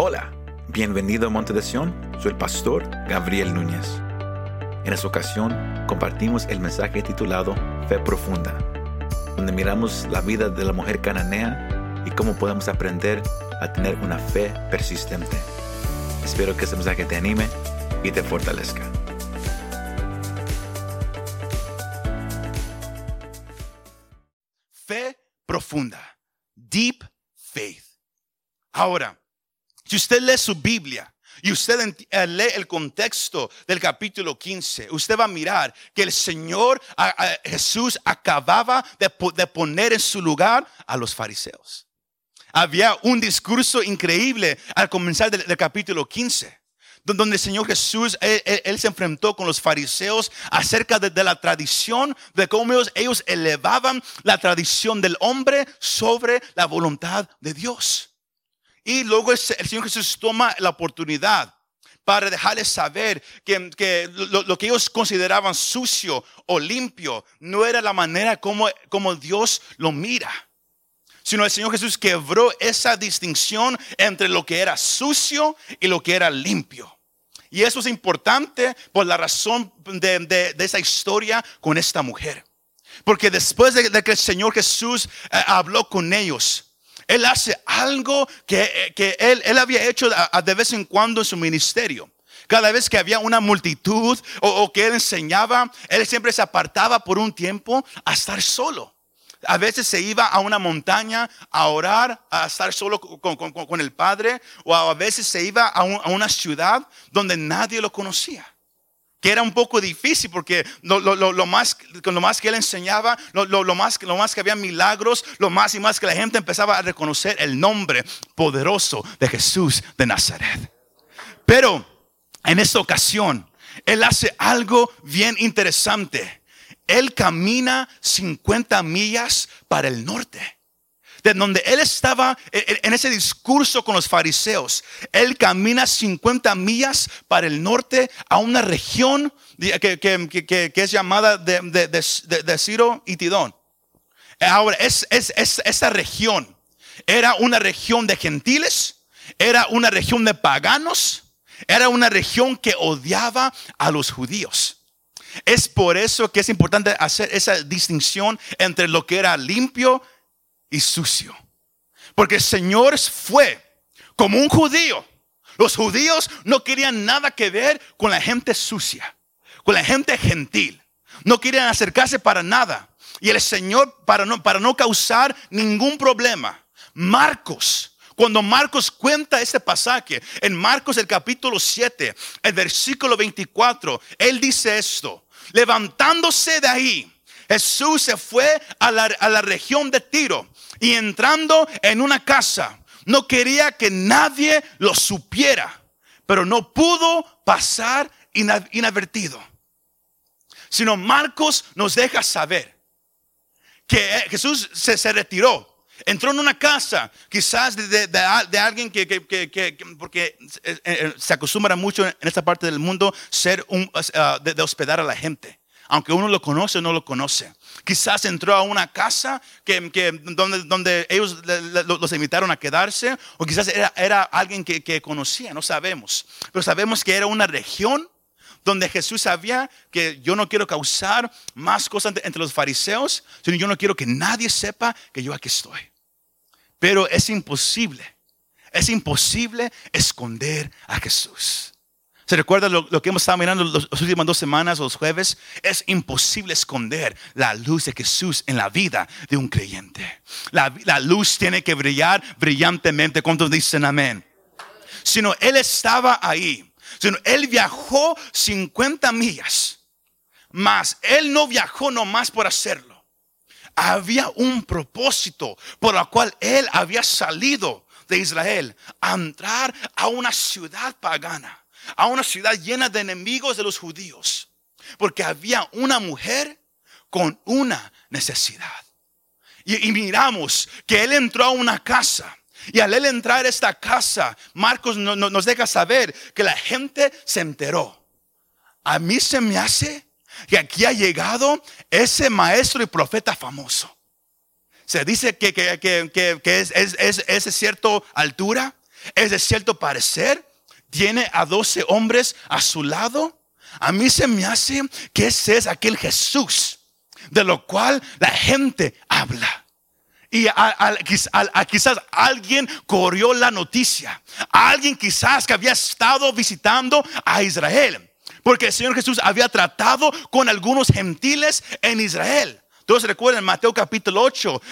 Hola, bienvenido a Monte de Sion, soy el pastor Gabriel Núñez. En esta ocasión compartimos el mensaje titulado Fe Profunda, donde miramos la vida de la mujer cananea y cómo podemos aprender a tener una fe persistente. Espero que este mensaje te anime y te fortalezca. Fe profunda. Deep faith. Ahora, si usted lee su Biblia y usted eh, lee el contexto del capítulo 15, usted va a mirar que el Señor, Jesús, acababa de, po- de poner en su lugar a los fariseos. Había un discurso increíble al comenzar del, capítulo 15 don- donde el Señor Jesús, él, se enfrentó con los fariseos acerca de, la tradición, de cómo ellos elevaban la tradición del hombre sobre la voluntad de Dios. Y luego el, Señor Jesús toma la oportunidad para dejarles saber que, que lo, que ellos consideraban sucio o limpio no era la manera como, como Dios lo mira sino el Señor Jesús quebró esa distinción entre lo que era sucio y lo que era limpio. Y eso es importante por la razón de, de- esa historia con esta mujer. Porque después de, de que el Señor Jesús eh, habló con ellos, Él hace algo que, eh, que él, él había hecho de vez en cuando en su ministerio. Cada vez que había una multitud o, que Él enseñaba, Él siempre se apartaba por un tiempo a estar solo. A veces se iba a una montaña a orar, a estar solo con, con- con- el Padre, o a veces se iba a, a una ciudad donde nadie lo conocía. Que era un poco difícil porque lo, más, lo más que él enseñaba, más, lo más que había milagros, lo más y más que la gente empezaba a reconocer el nombre poderoso de Jesús de Nazaret. Pero en esta ocasión, él hace algo bien interesante. Él camina 50 millas para el norte. De donde él estaba en en ese discurso con los fariseos, él camina 50 millas para el norte a una región que, es llamada de, de, de, de- Ciro y Tidón. Ahora, es- esa región era una región de gentiles, era una región de paganos, era una región que odiaba a los judíos. Es por eso que es importante hacer esa distinción entre lo que era limpio y sucio. Porque el Señor fue como un judío. Los judíos no querían nada que ver con la gente sucia, con la gente gentil. No querían acercarse para nada. Y el Señor, para no, para no causar ningún problema, Marcos, cuando Marcos cuenta este pasaje, en Marcos el capítulo 7, el versículo 24, él dice esto, levantándose de ahí, Jesús se fue a la, a la región de Tiro y entrando en una casa, no quería que nadie lo supiera, pero no pudo pasar ina- inadvertido. Sino Marcos nos deja saber que eh, Jesús se, se retiró. Entró en una casa, quizás de, de- de alguien que, que- que- que- que- porque eh, eh, se acostumbra mucho en esta parte del mundo ser un, uh, de hospedar a la gente. Aunque uno lo conoce o no lo conoce. Quizás entró a una casa que, que- donde, donde ellos le- los invitaron a quedarse, o quizás era, era alguien que, conocía, no sabemos. Pero sabemos que era una región donde Jesús sabía que yo no quiero causar más cosas entre- entre los fariseos, sino yo no quiero que nadie sepa que yo aquí estoy. Pero es imposible, es imposible esconder a Jesús. ¿Se recuerda lo, que hemos estado mirando las últimas dos semanas, los jueves? Es imposible esconder la luz de Jesús en la vida de un creyente. La, la luz tiene que brillar brillantemente. ¿Cuántos dicen amén? sino él estaba ahí. Sino él viajó 50 millas. Mas él no viajó nomás por hacerlo. Había un propósito por el cual él había salido de Israel a entrar a una ciudad pagana, a una ciudad llena de enemigos de los judíos. Porque había una mujer con una necesidad. Y, miramos que él entró a una casa. Y al él entrar a esta casa, Marcos no- no- nos deja saber que la gente se enteró. A mí se me hace que aquí ha llegado ese maestro y profeta famoso. Se dice que, que, que, que- que es, es, es, es de cierta altura, Es de cierto parecer, tiene a doce hombres a su lado. A mí se me hace que ese es aquel Jesús de lo cual la gente habla. Y quizás alguien corrió la noticia. Alguien quizás que había estado visitando a Israel. Porque el Señor Jesús había tratado con algunos gentiles en Israel. Todos recuerdan Mateo capítulo 8,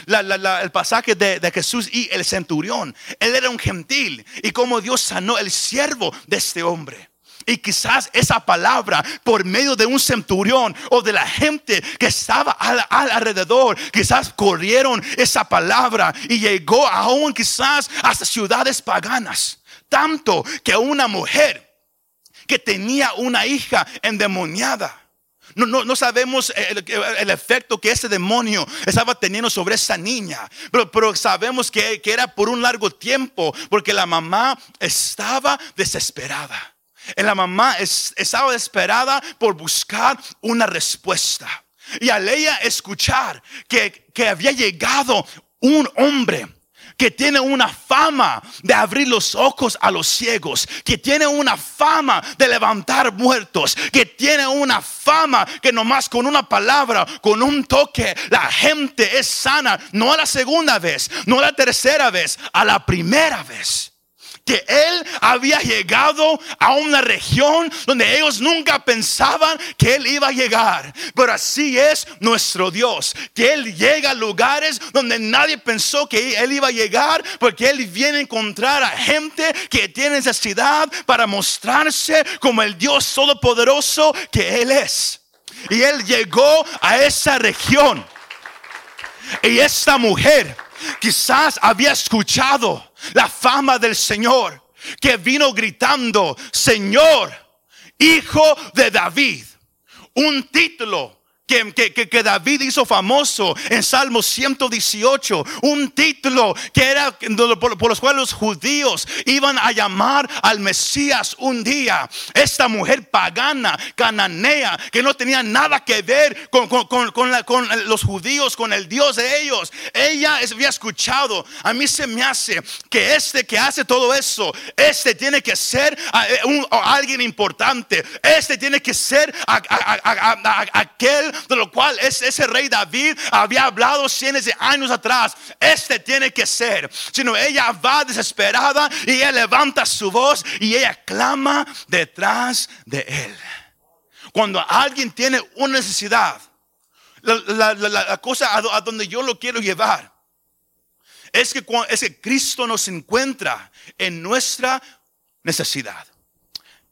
el pasaje de, Jesús y el centurión. Él era un gentil y como Dios sanó el siervo de este hombre. Y quizás esa palabra por medio de un centurión o de la gente que estaba al, alrededor, quizás corrieron esa palabra y llegó aún quizás hasta ciudades paganas. Tanto que una mujer que tenía una hija endemoniada. No, no, no, sabemos el, efecto que ese demonio estaba teniendo sobre esa niña, pero, pero sabemos que, que era por un largo tiempo, porque la mamá estaba desesperada. La mamá estaba desesperada por buscar una respuesta. Y al ella escuchar que, que había llegado un hombre que tiene una fama de abrir los ojos a los ciegos, que tiene una fama de levantar muertos, que tiene una fama que nomás con una palabra, con un toque, la gente es sana, no a la segunda vez, no a la tercera vez, a la primera vez que él había llegado a una región donde ellos nunca pensaban que él iba a llegar. Pero así es nuestro Dios, que él llega a lugares donde nadie pensó que él iba a llegar, porque él viene a encontrar a gente que tiene necesidad para mostrarse como el Dios todopoderoso que él es. Y él llegó a esa región. Y esta mujer quizás había escuchado la fama del Señor, que vino gritando, Señor, hijo de David. Un título que, David hizo famoso en Salmo 118, un título que era por, los cuales los judíos iban a llamar al Mesías un día. Esta mujer pagana, cananea, que no tenía nada que ver con, los judíos, con el Dios de ellos. Ella había escuchado, a mí se me hace que este que hace todo eso, este tiene que ser eh, alguien importante, este tiene que ser aquel de lo cual ese rey David había hablado cientos de años atrás. Este tiene que ser. Sino ella va desesperada y ella levanta su voz y ella clama detrás de él. Cuando alguien tiene una necesidad, la, cosa a, donde yo lo quiero llevar es que, es que Cristo nos encuentra en nuestra necesidad.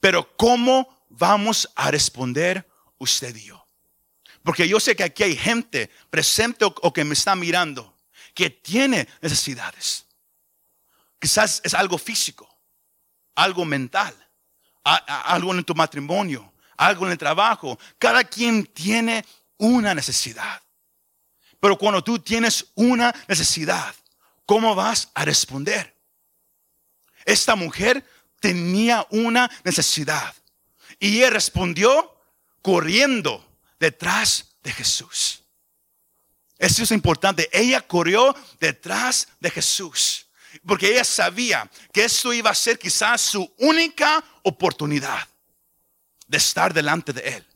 Pero ¿cómo vamos a responder usted y yo? Porque yo sé que aquí hay gente presente o, que me está mirando que tiene necesidades. Quizás es algo físico, algo mental, algo en tu matrimonio, algo en el trabajo. Cada quien tiene una necesidad. Pero cuando tú tienes una necesidad, ¿cómo vas a responder? Esta mujer tenía una necesidad y ella respondió corriendo detrás de Jesús. Eso es importante. Ella corrió detrás de Jesús. Porque ella sabía que esto iba a ser quizás su única oportunidad de estar delante de él.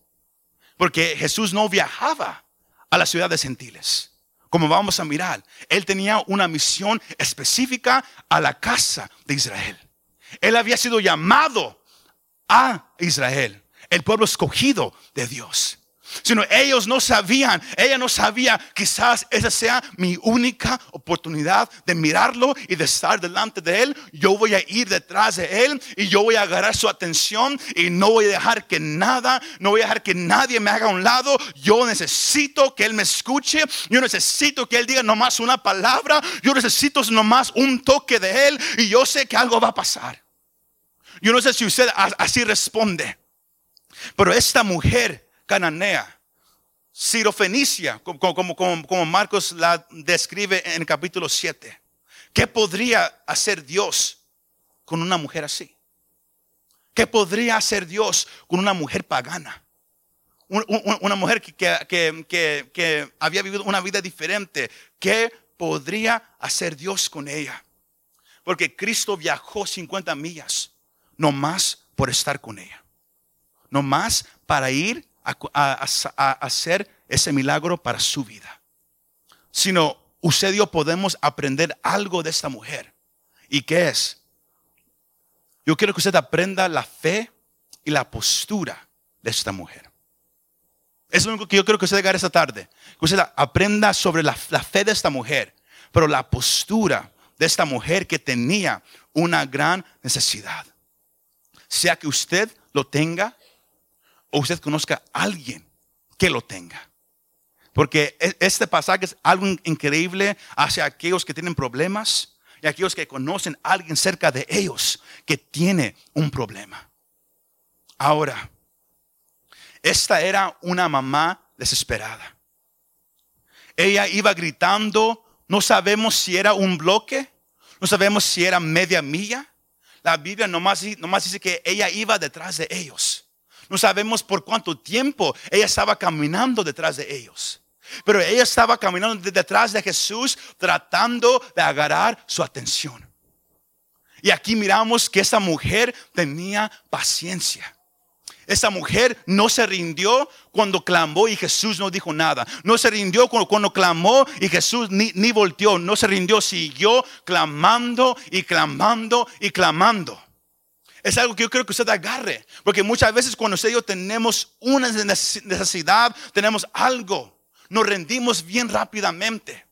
Porque Jesús no viajaba a la ciudad de Gentiles. Como vamos a mirar, él tenía una misión específica a la casa de Israel. Él había sido llamado a Israel, el pueblo escogido de Dios sino ellos no sabían, ella no sabía, quizás esa sea mi única oportunidad de mirarlo y de estar delante de él. Yo voy a ir detrás de él y yo voy a agarrar su atención y no voy a dejar que nada, no voy a dejar que nadie me haga a un lado. Yo necesito que él me escuche, yo necesito que él diga nomás una palabra, yo necesito nomás un toque de él y yo sé que algo va a pasar. Yo no sé si usted así responde, pero esta mujer cananea, sirofenicia, como, como, Marcos la describe en el capítulo 7. ¿Qué podría hacer Dios con una mujer así? ¿Qué podría hacer Dios con una mujer pagana? Una mujer que, había vivido una vida diferente. ¿Qué podría hacer Dios con ella? porque Cristo viajó 50 millas, no más por estar con ella, no más para ir a, hacer ese milagro para su vida, sino usted y yo podemos aprender algo de esta mujer. ¿Y qué es? Yo quiero que usted aprenda la fe y la postura de esta mujer. Es lo único que yo quiero que usted haga esta tarde. Que usted aprenda sobre la, fe de esta mujer, pero la postura de esta mujer que tenía una gran necesidad. Sea que usted lo tenga o usted conozca a alguien que lo tenga. Porque e, este pasaje es algo increíble hacia aquellos que tienen problemas y aquellos que conocen a alguien cerca de ellos que tiene un problema. Ahora, esta era una mamá desesperada. Ella iba gritando, no sabemos si era un bloque, no sabemos si era media milla. La Biblia nomás, nomás dice que ella iba detrás de ellos. No sabemos por cuánto tiempo ella estaba caminando detrás de ellos. Pero ella estaba caminando detrás de Jesús tratando de agarrar su atención. Y aquí miramos que esa mujer tenía paciencia. Esa mujer no se rindió cuando clamó y Jesús no dijo nada. No se rindió cuando, clamó y Jesús ni, ni volteó. No se rindió, siguió clamando y clamando y clamando. Es algo que yo creo que usted agarre. Porque muchas veces cuando usted tenemos una necesidad, tenemos algo, nos rendimos bien rápidamente.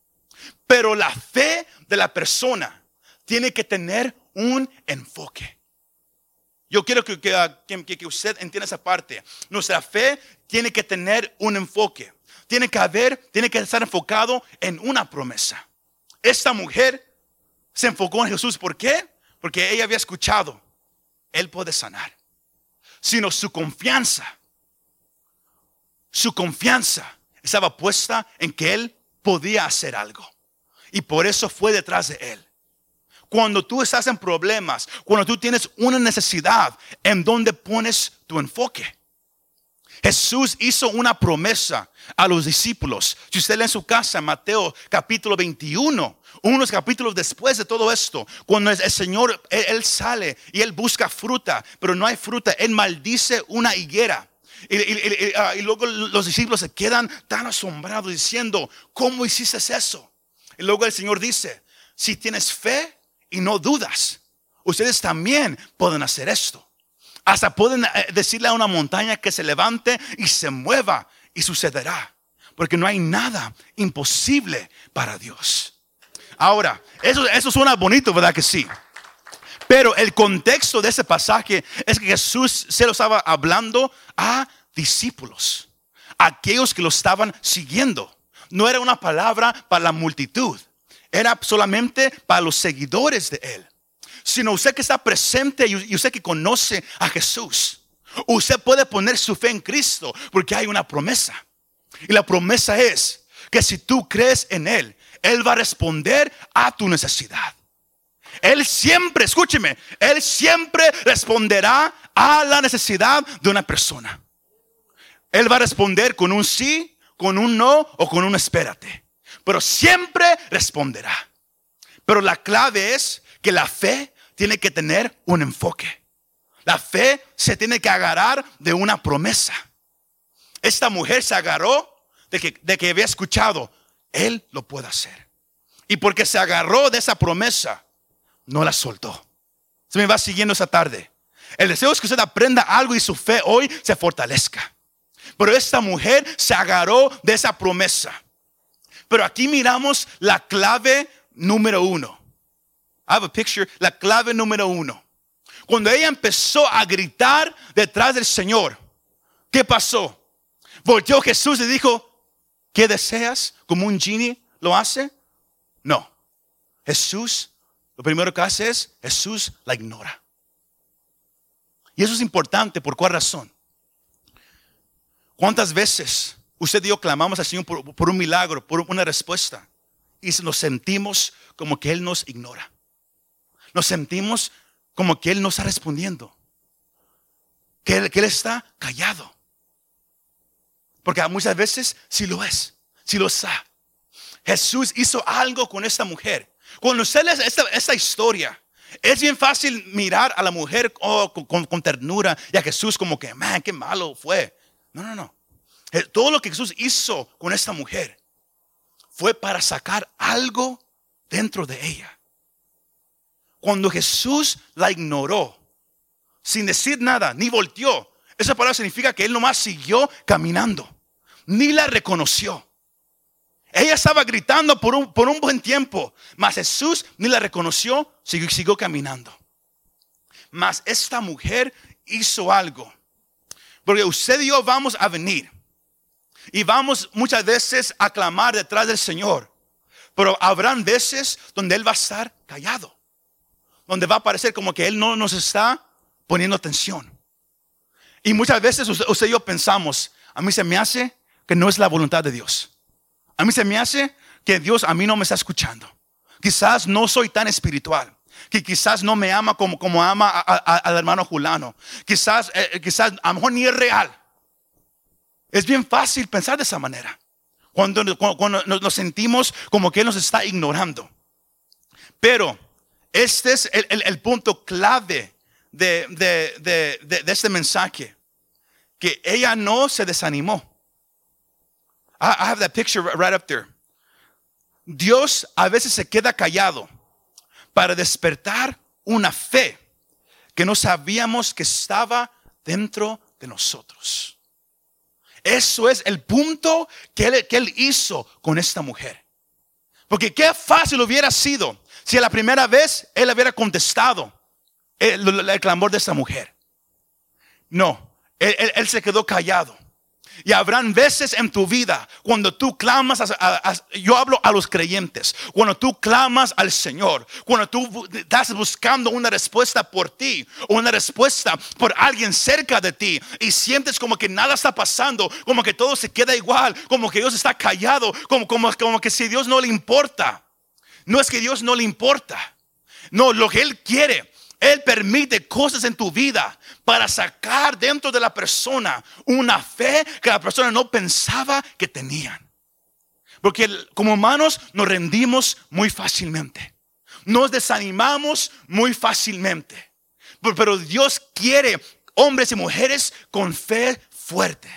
Pero la fe de la persona tiene que tener un enfoque. Yo quiero ah, que, usted entienda esa parte. Nuestra fe tiene que tener un enfoque. Tiene que haber, tiene que estar enfocado en una promesa. Esta mujer se enfocó en Jesús. ¿Por qué? Porque ella había escuchado, Él puede sanar. Sino su confianza, su confianza estaba puesta en que Él podía hacer algo. Y por eso fue detrás de Él. Cuando tú estás en problemas, cuando tú tienes una necesidad, ¿en dónde pones tu enfoque? Jesús hizo una promesa a los discípulos. Si usted lee en su casa, Mateo capítulo 21, unos capítulos después de todo esto, cuando el Señor, él, sale y Él busca fruta, pero no hay fruta, Él maldice una higuera. Y, ah, y, luego los discípulos se quedan tan asombrados diciendo, ¿cómo hiciste eso? Y luego el Señor dice, si tienes fe y no dudas, ustedes también pueden hacer esto. Hasta pueden eh, decirle a una montaña que se levante y se mueva y sucederá. Porque no hay nada imposible para Dios. Ahora, eso, eso suena bonito, ¿verdad que sí? Pero el contexto de ese pasaje es que Jesús se lo estaba hablando a discípulos, aquellos que lo estaban siguiendo. No era una palabra para la multitud era solamente para los seguidores de Él, sino usted que está presente y usted que conoce a Jesús. Usted puede poner su fe en Cristo porque hay una promesa. Y la promesa es que si tú crees en Él, Él va a responder a tu necesidad. Él siempre, escúcheme, Él siempre responderá a la necesidad de una persona. Él va a responder con un sí, con un no o con un espérate pero siempre responderá. Pero la clave es que la fe tiene que tener un enfoque. La fe se tiene que agarrar de una promesa. Esta mujer se agarró de que, de que había escuchado, Él lo puede hacer. Y porque se agarró de esa promesa, no la soltó. Se me va siguiendo esa tarde. El deseo es que usted aprenda algo y su fe hoy se fortalezca. Pero esta mujer se agarró de esa promesa. Pero aquí miramos la clave número uno. I have a picture, la clave número uno. Cuando ella empezó a gritar detrás del Señor, ¿qué pasó? Volteó Jesús y dijo, ¿qué deseas? Como un genie lo hace. No. Jesús, lo primero que hace es, Jesús la ignora. Y eso es importante, ¿por cuál razón? ¿Cuántas veces Usted y yo clamamos al Señor por, un milagro, por una respuesta. Y nos sentimos como que Él nos ignora. Nos sentimos como que Él no está respondiendo. Que Él, que él está callado. Porque muchas veces sí lo es, sí lo está. Jesús hizo algo con esta mujer. Cuando usted lee esta, esta historia, Es bien fácil mirar a la mujer oh, con, con ternura y a Jesús como que, man, qué malo fue. No, no, no. Eh, todo lo que Jesús hizo con esta mujer fue para sacar algo dentro de ella. Cuando Jesús la ignoró, sin decir nada, ni volteó, esa palabra significa que él nomás siguió caminando, ni la reconoció. Ella estaba gritando por un, por un buen tiempo, mas Jesús ni la reconoció, siguió, siguió caminando. Mas esta mujer hizo algo. Porque usted y yo vamos a venir y vamos muchas veces a clamar detrás del Señor. Pero habrán veces donde Él va a estar callado. Donde va a parecer como que Él no nos está poniendo atención. Y muchas veces usted, y yo pensamos, a mí se me hace que no es la voluntad de Dios. A mí se me hace que Dios a mí no me está escuchando. Quizás no soy tan espiritual. Que quizás no me ama como, como ama al hermano Julano. Quizás, eh, quizás a lo mejor ni es real. Es bien fácil pensar de esa manera. Cuando, nos sentimos como que nos está ignorando. Pero este es el, punto clave de, de, este mensaje. Que ella no se desanimó. I, have that picture right up there. Dios a veces se queda callado para despertar una fe que no sabíamos que estaba dentro de nosotros. Eso es el punto que él, hizo con esta mujer. Porque qué fácil hubiera sido si la primera vez él hubiera contestado el, clamor de esta mujer. No, él se quedó callado. Y habrán veces en tu vida cuando tú clamas, yo hablo a los creyentes, cuando tú clamas al Señor, cuando tú estás buscando una respuesta por ti una respuesta por alguien cerca de ti y sientes como que nada está pasando, como que todo se queda igual, como que Dios está callado, como, como, como que si Dios no le importa. No es que Dios no le importa. No, lo que Él quiere él permite cosas en tu vida para sacar dentro de la persona una fe que la persona no pensaba que tenían. Porque como humanos nos rendimos muy fácilmente. Nos desanimamos muy fácilmente. Pero Dios quiere hombres y mujeres con fe fuerte.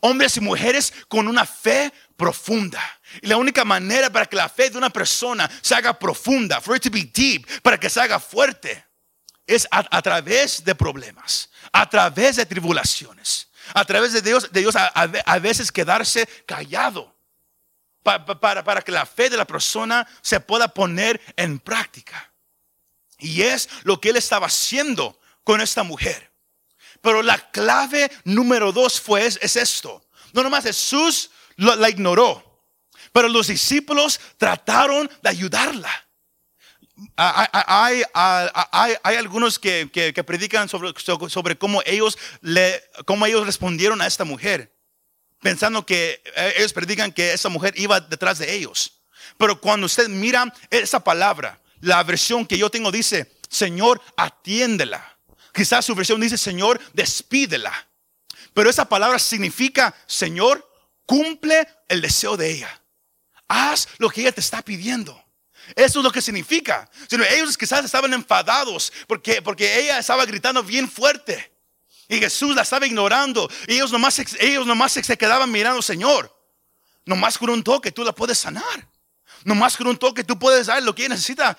Hombres y mujeres con una fe profunda. Y la única manera para que la fe de una persona se haga profunda, for it to be deep, para que se haga fuerte, es a, través de problemas, a través de tribulaciones, a través de Dios, de Dios a, veces quedarse callado para, para que la fe de la persona se pueda poner en práctica. Y es lo que él estaba haciendo con esta mujer. Pero la clave número dos fue es, esto. No nomás Jesús la ignoró, pero los discípulos trataron de ayudarla. Hay, hay, algunos que, predican sobre, sobre cómo, ellos le, cómo ellos respondieron a esta mujer, pensando que eh, ellos predican que esa mujer iba detrás de ellos. Pero cuando usted mira esa palabra, la versión que yo tengo dice, Señor, atiéndela. Quizás su versión dice, Señor, despídela. Pero esa palabra significa, Señor, cumple el deseo de ella. Haz lo que ella te está pidiendo. Eso es lo que significa. Sino ellos quizás estaban enfadados porque, porque ella estaba gritando bien fuerte. Y Jesús la estaba ignorando. Y ellos nomás, ellos nomás se quedaban mirando, Señor. Nomás con un toque tú la puedes sanar. Nomás con un toque tú puedes dar lo que ella necesita.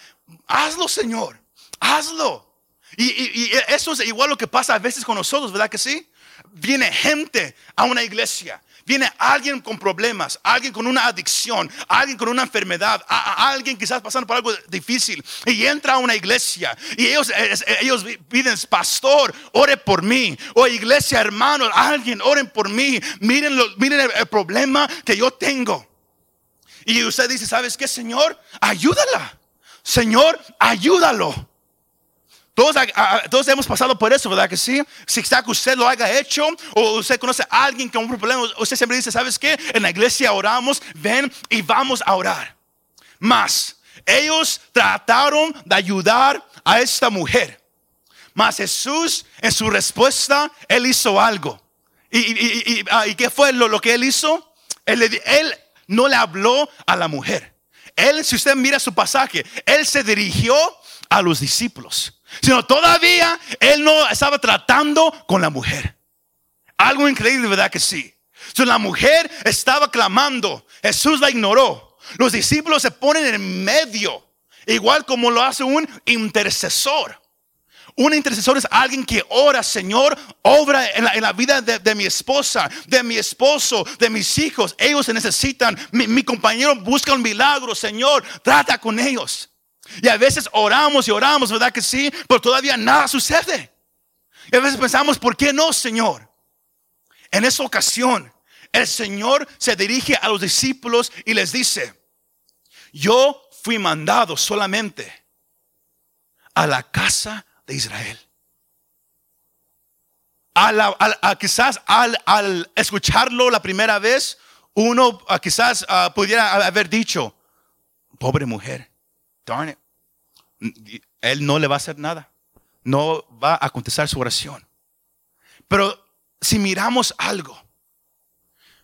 Hazlo, Señor. Hazlo. Y, y, eso es igual lo que pasa a veces con nosotros, ¿verdad que sí? Viene gente a una iglesia Viene alguien con problemas, alguien con una adicción, alguien con una enfermedad, alguien quizás pasando por algo difícil y entra a una iglesia y ellos, ellos piden, pastor, ore por mí. O iglesia, hermanos, alguien, oren por mí. Miren, miren el, el problema que yo tengo. Y usted dice, ¿sabes qué, Señor? Ayúdala. Señor, ayúdalo. Todos, hemos pasado por eso, ¿verdad que sí? Si está que usted lo haya hecho o usted conoce a alguien con un problema, usted siempre dice, ¿sabes qué? En la iglesia oramos, ven y vamos a orar. Más, ellos trataron de ayudar a esta mujer. Mas Jesús, en su respuesta, él hizo algo. ¿Y, ah, qué fue lo, que él hizo? Él no le habló a la mujer. Él, si usted mira su pasaje, él se dirigió a los discípulos, sino todavía él no estaba tratando con la mujer. Algo increíble, ¿verdad que sí? La mujer estaba clamando, Jesús la ignoró. Los discípulos se ponen en medio, igual como lo hace un intercesor. Un intercesor es alguien que ora, Señor, obra en la, vida de, mi esposa, de mi esposo, de mis hijos. Ellos se necesitan. Mi compañero busca un milagro, Señor, trata con ellos. Y a veces oramos y oramos, ¿verdad que sí? Pero todavía nada sucede. Y a veces pensamos, ¿por qué no, Señor? En esa ocasión, el Señor se dirige a los discípulos y les dice, yo fui mandado solamente a la casa de Israel. A quizás al, escucharlo la primera vez, uno quizás ah, pudiera haber dicho, pobre mujer, darn it, él no le va a hacer nada, no va a contestar su oración. Pero si miramos algo,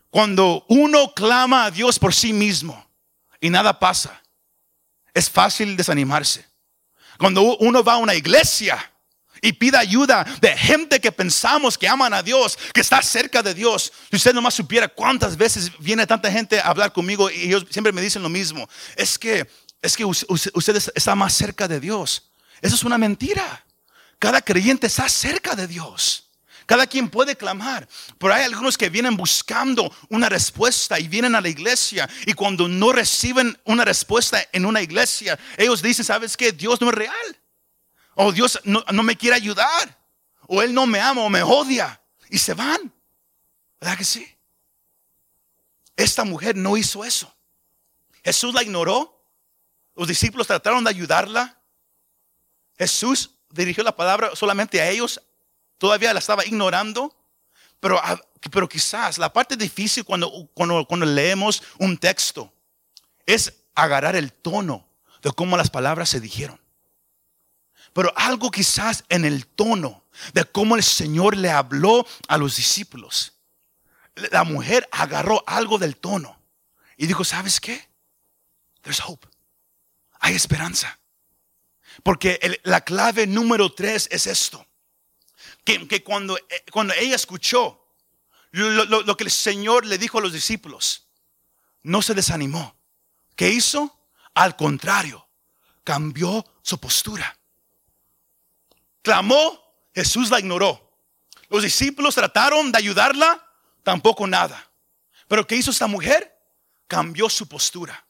cuando uno clama a Dios por sí mismo y nada pasa, es fácil desanimarse. Cuando uno va a una iglesia y pide ayuda de gente que pensamos que aman a Dios, que está cerca de Dios. Si usted nomás supiera cuántas veces viene tanta gente a hablar conmigo y ellos siempre me dicen lo mismo. Es que, es que usted está más cerca de Dios. Eso es una mentira. Cada creyente está cerca de Dios. Cada quien puede clamar, pero hay algunos que vienen buscando una respuesta y vienen a la iglesia y cuando no reciben una respuesta en una iglesia, ellos dicen, ¿sabes qué? Dios no es real. O Dios no, me quiere ayudar. O Él no me ama o me odia. Y se van. ¿Verdad que sí? Esta mujer no hizo eso. Jesús la ignoró. Los discípulos trataron de ayudarla. Jesús dirigió la palabra solamente a ellos todavía la estaba ignorando, pero, ah, pero quizás la parte difícil cuando, cuando, cuando leemos un texto es agarrar el tono de cómo las palabras se dijeron. Pero algo quizás en el tono de cómo el Señor le habló a los discípulos. La mujer agarró algo del tono y dijo, ¿sabes qué? There's hope. Hay esperanza. Porque la clave número tres es esto que, cuando, eh, cuando ella escuchó lo, que el Señor le dijo a los discípulos, no se desanimó. ¿Qué hizo? Al contrario, cambió su postura. Clamó, Jesús la ignoró. Los discípulos trataron de ayudarla, tampoco nada. Pero ¿qué hizo esta mujer? Cambió su postura.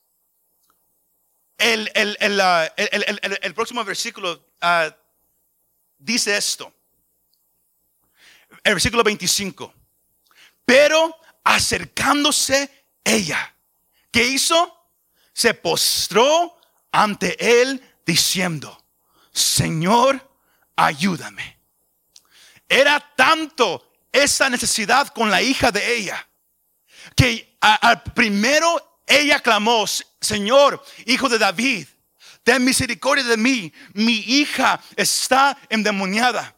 El, el, próximo versículo ah, dice esto el versículo 25. Pero acercándose ella, ¿qué hizo? Se postró ante él diciendo, Señor, ayúdame. Era tanto esa necesidad con la hija de ella, que al primero ella clamó, Señor, hijo de David, ten misericordia de mí, mi hija está endemoniada.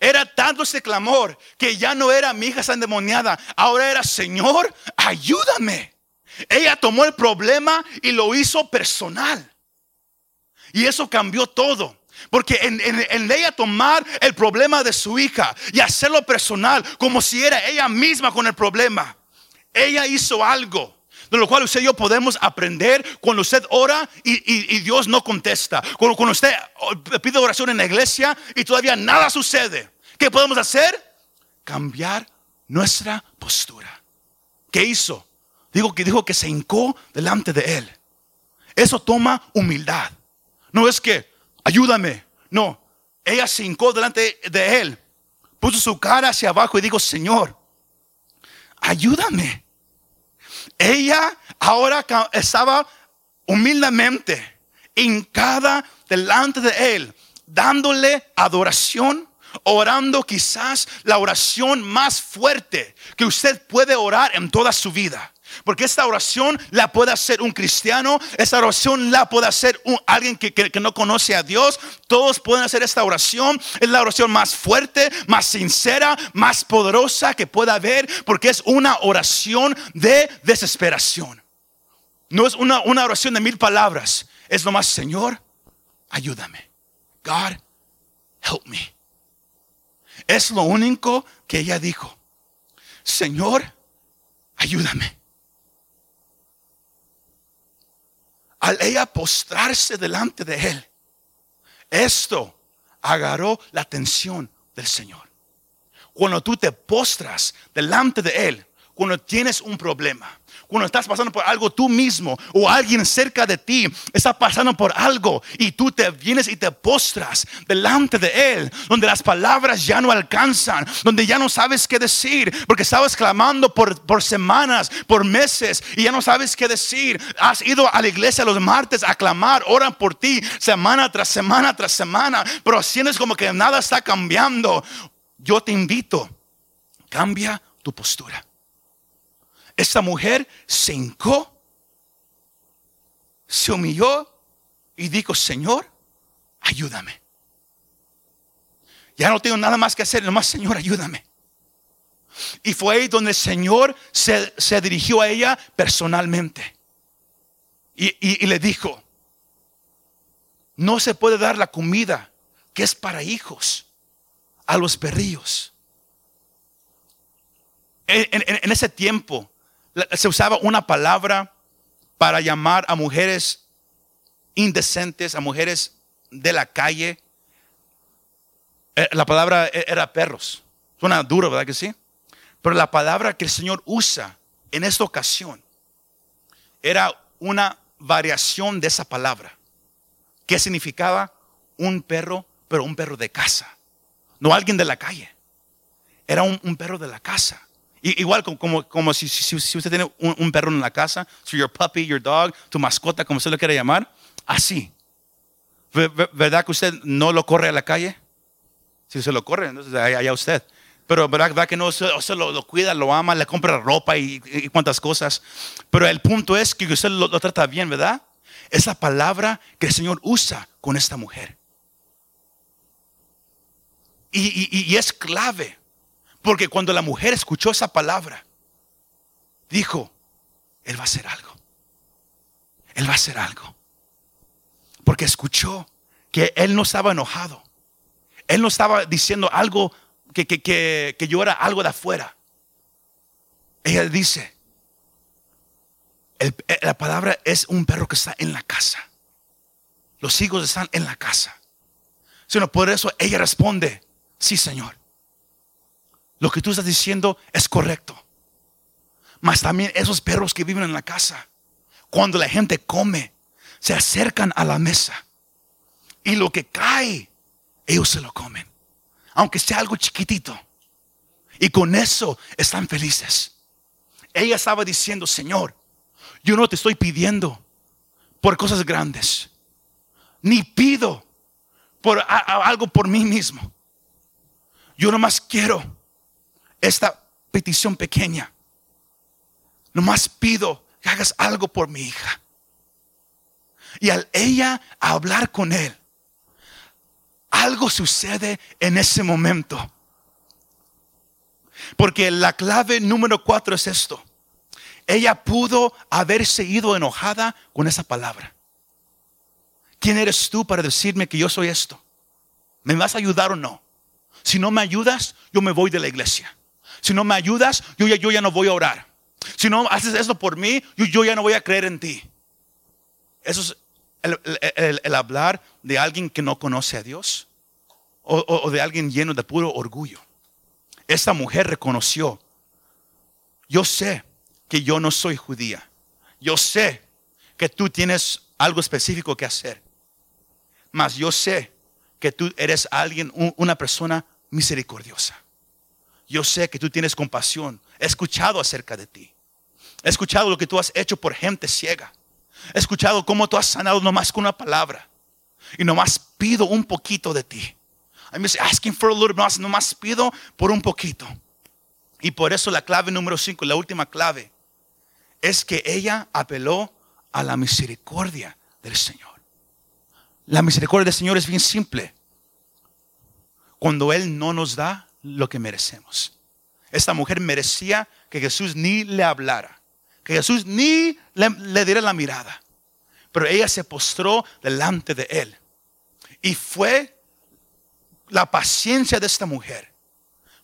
Era tanto ese clamor que ya no era mi hija está endemoniada, ahora era Señor, ayúdame. Ella tomó el problema y lo hizo personal. Y eso cambió todo. Porque en, en, ella tomar el problema de su hija y hacerlo personal, como si era ella misma con el problema, ella hizo algo de lo cual usted y yo podemos aprender cuando usted ora y, Dios no contesta. Cuando, cuando, usted pide oración en la iglesia y todavía nada sucede. ¿Qué podemos hacer? Cambiar nuestra postura. ¿Qué hizo? Digo que dijo que se hincó delante de él. Eso toma humildad. No es que ayúdame. No, ella se hincó delante de él. Puso su cara hacia abajo y dijo, Señor, ayúdame. Ella ahora estaba humildemente hincada delante de él, dándole adoración, orando quizás la oración más fuerte que usted puede orar en toda su vida. Porque esta oración la puede hacer un cristiano, esta oración la puede hacer alguien que, no conoce a Dios. Todos pueden hacer esta oración. Es la oración más fuerte, más sincera, más poderosa que pueda haber, porque es una oración de desesperación. No es una, una oración de mil palabras, es nomás, Señor, ayúdame. God, help me. Es lo único que ella dijo. Señor, ayúdame. Al ella postrarse delante de él, esto agarró la atención del Señor. Cuando tú te postras delante de Él, cuando tienes un problema, cuando estás pasando por algo tú mismo o alguien cerca de ti está pasando por algo y tú te vienes y te postras delante de Él, donde las palabras ya no alcanzan, donde ya no sabes qué decir, porque estabas clamando por, por semanas, por meses y ya no sabes qué decir. Has ido a la iglesia los martes a clamar, oran por ti semana tras semana tras semana, pero sientes como que nada está cambiando. Yo te invito, cambia tu postura. Esta mujer se hincó, se humilló y dijo, Señor, ayúdame. Ya no tengo nada más que hacer, nomás, Señor, ayúdame. Y fue ahí donde el Señor se, dirigió a ella personalmente. Y, y le dijo, no se puede dar la comida que es para hijos a los perrillos. en, ese tiempo, se usaba una palabra para llamar a mujeres indecentes, a mujeres de la calle. Eh, la palabra e, era perros. Suena duro, ¿verdad que sí? Pero la palabra que el Señor usa en esta ocasión era una variación de esa palabra. ¿Qué significaba? Un perro, pero un perro de casa. No alguien de la calle. Era un perro de la casa igual como, como, si, usted tiene un, perro en la casa, so your puppy, your dog, tu mascota, como usted lo quiera llamar, así. ¿Verdad que usted no lo corre a la calle? Si se lo corre, entonces allá usted. Pero ¿verdad, que no? Usted, lo, cuida, lo ama, le compra ropa y, cuantas cosas. Pero el punto es que usted lo, trata bien, ¿verdad? Es la palabra que el Señor usa con esta mujer. Y, y es clave porque cuando la mujer escuchó esa palabra, dijo, Él va a hacer algo. Él va a hacer algo. Porque escuchó que Él no estaba enojado. Él no estaba diciendo algo que, que, yo era algo de afuera. Ella dice, eh, la palabra es un perro que está en la casa. Los hijos están en la casa. Sino por eso ella responde, sí Señor lo que tú estás diciendo es correcto. Mas también esos perros que viven en la casa, cuando la gente come, se acercan a la mesa y lo que cae, ellos se lo comen, aunque sea algo chiquitito. Y con eso están felices. Ella estaba diciendo, Señor, yo no te estoy pidiendo por cosas grandes, ni pido por algo por mí mismo. Yo nomás quiero esta petición pequeña. Nomás pido que hagas algo por mi hija. Y al ella hablar con él, algo sucede en ese momento. Porque la clave número cuatro es esto. Ella pudo haberse ido enojada con esa palabra. ¿Quién eres tú para decirme que yo soy esto? ¿Me vas a ayudar o no? Si no me ayudas, yo me voy de la iglesia. Si no me ayudas, yo ya, no voy a orar. Si no haces esto por mí, yo, ya no voy a creer en ti. Eso es el, hablar de alguien que no conoce a Dios o, o de alguien lleno de puro orgullo. Esta mujer reconoció, yo sé que yo no soy judía. Yo sé que tú tienes algo específico que hacer. Mas yo sé que tú eres alguien, una persona misericordiosa yo sé que tú tienes compasión. He escuchado acerca de ti. He escuchado lo que tú has hecho por gente ciega. He escuchado cómo tú has sanado nomás con una palabra. Y nomás pido un poquito de ti. I'm asking for a little bit, nomás pido por un poquito. Y por eso la clave número 5, la última clave, es que ella apeló a la misericordia del Señor. La misericordia del Señor es bien simple. Cuando Él no nos da, lo que merecemos. Esta mujer merecía que Jesús ni le hablara, que Jesús ni le, diera la mirada. Pero ella se postró delante de él. Y fue la paciencia de esta mujer.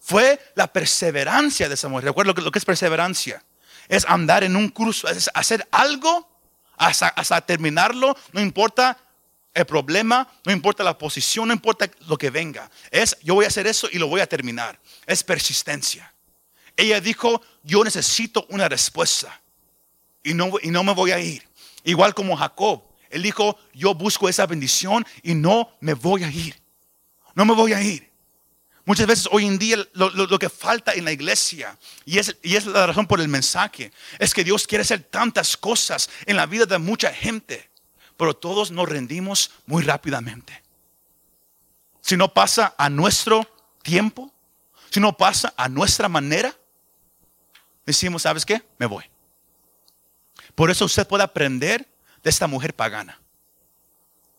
Fue la perseverancia de esta mujer. Recuerda lo que, lo que es perseverancia. Es andar en un curso, es hacer algo hasta terminarlo, no importa el problema, no importa la posición, no importa lo que venga. Es, yo voy a hacer eso y lo voy a terminar. Es persistencia. Ella dijo, yo necesito una respuesta y no, y no me voy a ir. Igual como Jacob, él dijo, yo busco esa bendición y no me voy a ir. No me voy a ir. Muchas veces hoy en día lo, que falta en la iglesia, y es, y es la razón por el mensaje, es que Dios quiere hacer tantas cosas en la vida de mucha gente, pero todos nos rendimos muy rápidamente. Si no pasa a nuestro tiempo, si no pasa a nuestra manera, decimos, ¿sabes qué? Me voy. Por eso usted puede aprender de esta mujer pagana.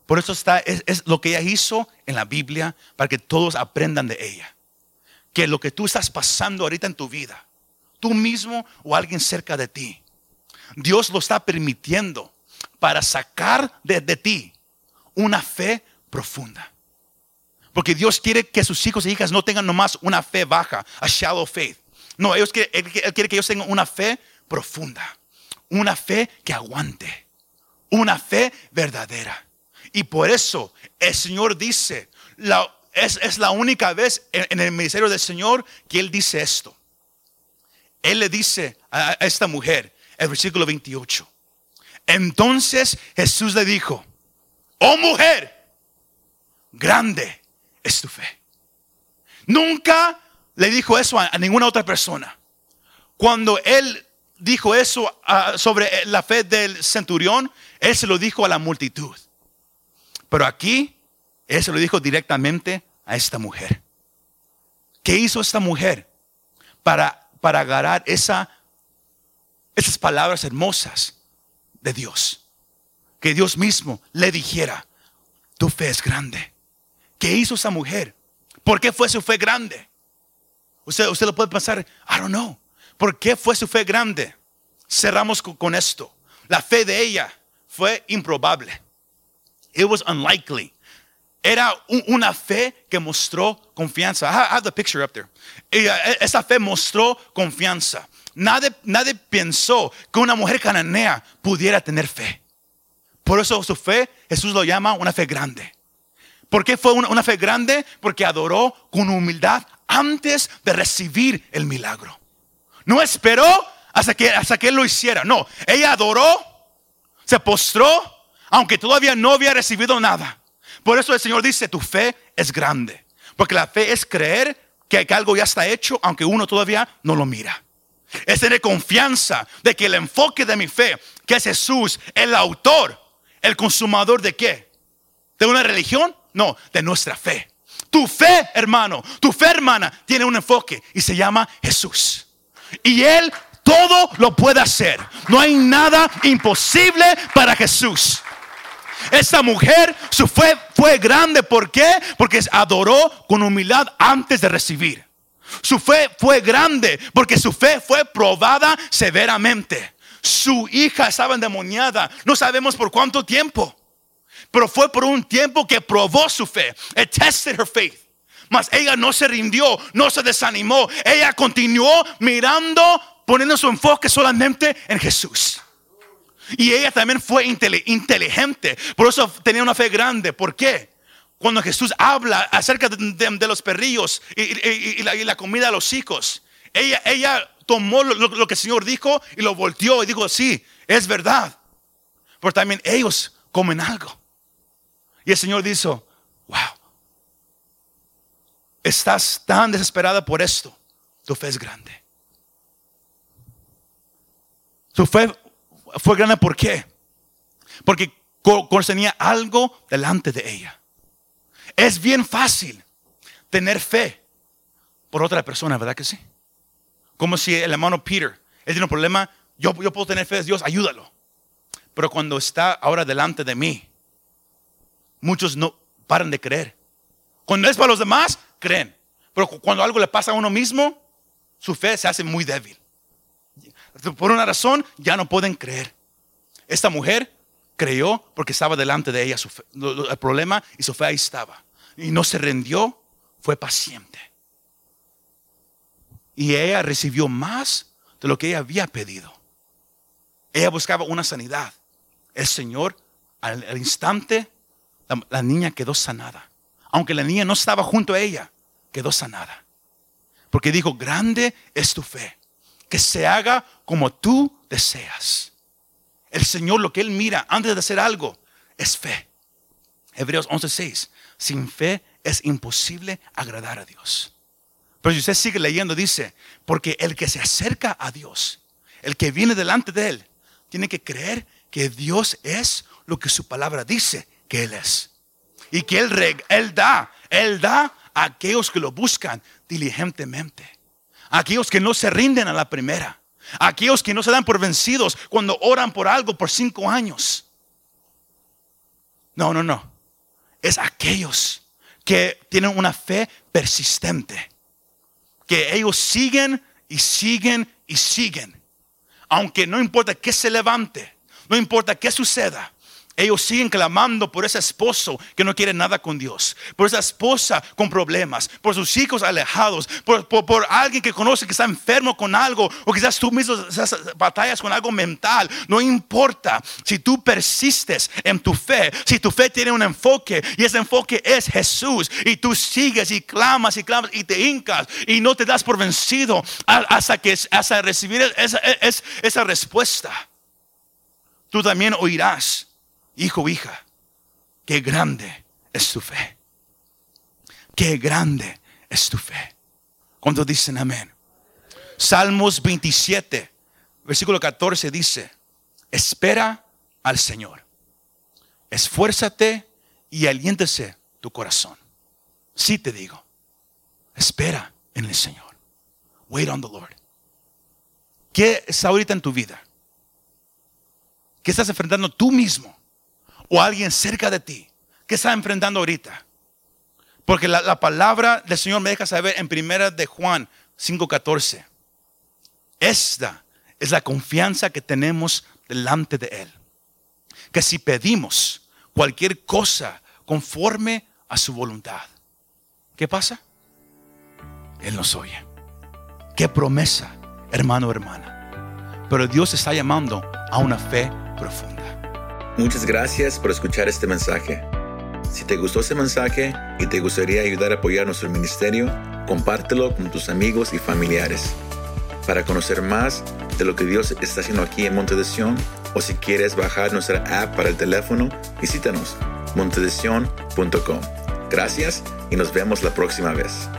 Por eso está, es, lo que ella hizo en la Biblia, para que todos aprendan de ella. Que lo que tú estás pasando ahorita en tu vida, tú mismo o alguien cerca de ti, Dios lo está permitiendo para sacar de, ti una fe profunda. Porque Dios quiere que sus hijos e hijas no tengan nomás una fe baja, a shallow faith. No, ellos quiere, quiere que ellos tengan una fe profunda una fe que aguante, una fe verdadera. Y por eso el Señor dice, es, la única vez en, el ministerio del Señor que Él dice esto. Él le dice a, a esta mujer, el versículo 28. Entonces Jesús le dijo, oh mujer, grande es tu fe. Nunca le dijo eso a ninguna otra persona. Cuando él dijo eso ah, sobre la fe del centurión, él se lo dijo a la multitud. Pero aquí, él se lo dijo directamente a esta mujer. ¿Qué hizo esta mujer para, para agarrar esa, esas palabras hermosas de Dios? Que Dios mismo le dijera, tu fe es grande. ¿Qué hizo esa mujer? ¿Por qué fue su fe grande? Usted, usted lo puede pensar, I don't know. ¿Por qué fue su fe grande? Cerramos con esto. La fe de ella fue improbable. It was unlikely. Era una fe que mostró confianza. I have the picture up there. Eh, esa fe mostró confianza. Nadie, nadie pensó que una mujer cananea pudiera tener fe. Por eso su fe, Jesús lo llama una fe grande. ¿Por qué fue una fe grande? Porque adoró con humildad antes de recibir el milagro. No esperó hasta que, hasta que él lo hiciera. No, ella adoró, se postró, aunque todavía no había recibido nada. Por eso el Señor dice, tu fe es grande. Porque la fe es creer que, algo ya está hecho, aunque uno todavía no lo mira. Es tener confianza de que el enfoque de mi fe, que es Jesús, el autor, el consumador de qué? ¿De una religión? No, de nuestra fe. Tu fe, hermano, tu fe, hermana, tiene un enfoque y se llama Jesús. Y Él todo lo puede hacer. No hay nada imposible para Jesús. Esta mujer, su fe fue grande. ¿Por qué? Porque adoró con humildad antes de recibir. Su fe fue grande porque su fe fue probada severamente. Su hija estaba endemoniada. No sabemos por cuánto tiempo. Pero fue por un tiempo que probó su fe. It tested her faith. Mas ella no se rindió, no se desanimó. Ella continuó mirando, poniendo su enfoque solamente en Jesús. Y ella también fue inteligente. Por eso tenía una fe grande. ¿Por qué? Cuando Jesús habla acerca de, los perrillos y, la, comida a los hijos, ella, tomó lo, que el Señor dijo y lo volteó y dijo, sí, es verdad. Pero también ellos comen algo. Y el Señor dijo, wow, estás tan desesperada por esto, tu fe es grande. Tu fe fue grande ¿por? Porque tenía algo delante de ella. Es bien fácil tener fe por otra persona, ¿verdad que sí? Como si el hermano Peter, él tiene un problema, yo, puedo tener fe de Dios, ayúdalo. Pero cuando está ahora delante de mí, muchos no paran de creer. Cuando es para los demás, creen. Pero cuando algo le pasa a uno mismo, su fe se hace muy débil. Por una razón, ya no pueden creer. Esta mujer creyó porque estaba delante de ella el problema y su fe ahí estaba. Y no se rindió fue paciente. Y ella recibió más de lo que ella había pedido. Ella buscaba una sanidad. El Señor, al, instante, la niña quedó sanada. Aunque la niña no estaba junto a ella, quedó sanada. Porque dijo, grande es tu fe. Que se haga como tú deseas. El Señor lo que Él mira antes de hacer algo es fe. Hebreos 11:6. Sin fe es imposible agradar a Dios. Pero si usted sigue leyendo, dice, porque el que se acerca a Dios, el que viene delante de Él, tiene que creer que Dios es lo que su palabra dice que Él es. Y que Él, da, Él da a aquellos que lo buscan diligentemente. Aquellos que no se rinden a la primera. Aquellos que no se dan por vencidos cuando oran por algo por cinco años. No, no, no. Es aquellos que tienen una fe persistente. Que ellos siguen y siguen y siguen. Aunque no importa que se levante, no importa qué suceda, ellos siguen clamando por ese esposo que no quiere nada con Dios, por esa esposa con problemas, por sus hijos alejados, por, alguien que conoce que está enfermo con algo, o quizás tú mismo batallas con algo mental. No importa si tú persistes en tu fe, si tu fe tiene un enfoque y ese enfoque es Jesús, y tú sigues y clamas y clamas y te hincas y no te das por vencido hasta, que, hasta recibir esa, esa respuesta. Tú también oirás hijo, hija, qué grande es tu fe. Qué grande es tu fe. Cuando dicen amén? Salmos 27, versículo 14 dice, espera al Señor. Esfuérzate y aliéntese tu corazón. Sí te digo, espera en el Señor. Wait on the Lord. ¿Qué está ahorita en tu vida? ¿Qué estás enfrentando tú mismo? O alguien cerca de ti que está enfrentando ahorita. Porque la, palabra del Señor me deja saber en primera de Juan 5:14. Esta es la confianza que tenemos delante de Él. Que si pedimos cualquier cosa conforme a su voluntad, ¿qué pasa? Él nos oye. Qué promesa, hermano, hermana. Pero Dios está llamando a una fe profunda. Muchas gracias por escuchar este mensaje. Si te gustó este mensaje y te gustaría ayudar a apoyar nuestro ministerio, compártelo con tus amigos y familiares. Para conocer más de lo que Dios está haciendo aquí en Monte de o si quieres bajar nuestra app para el teléfono, visítanos montedesion.com. Gracias y nos vemos la próxima vez.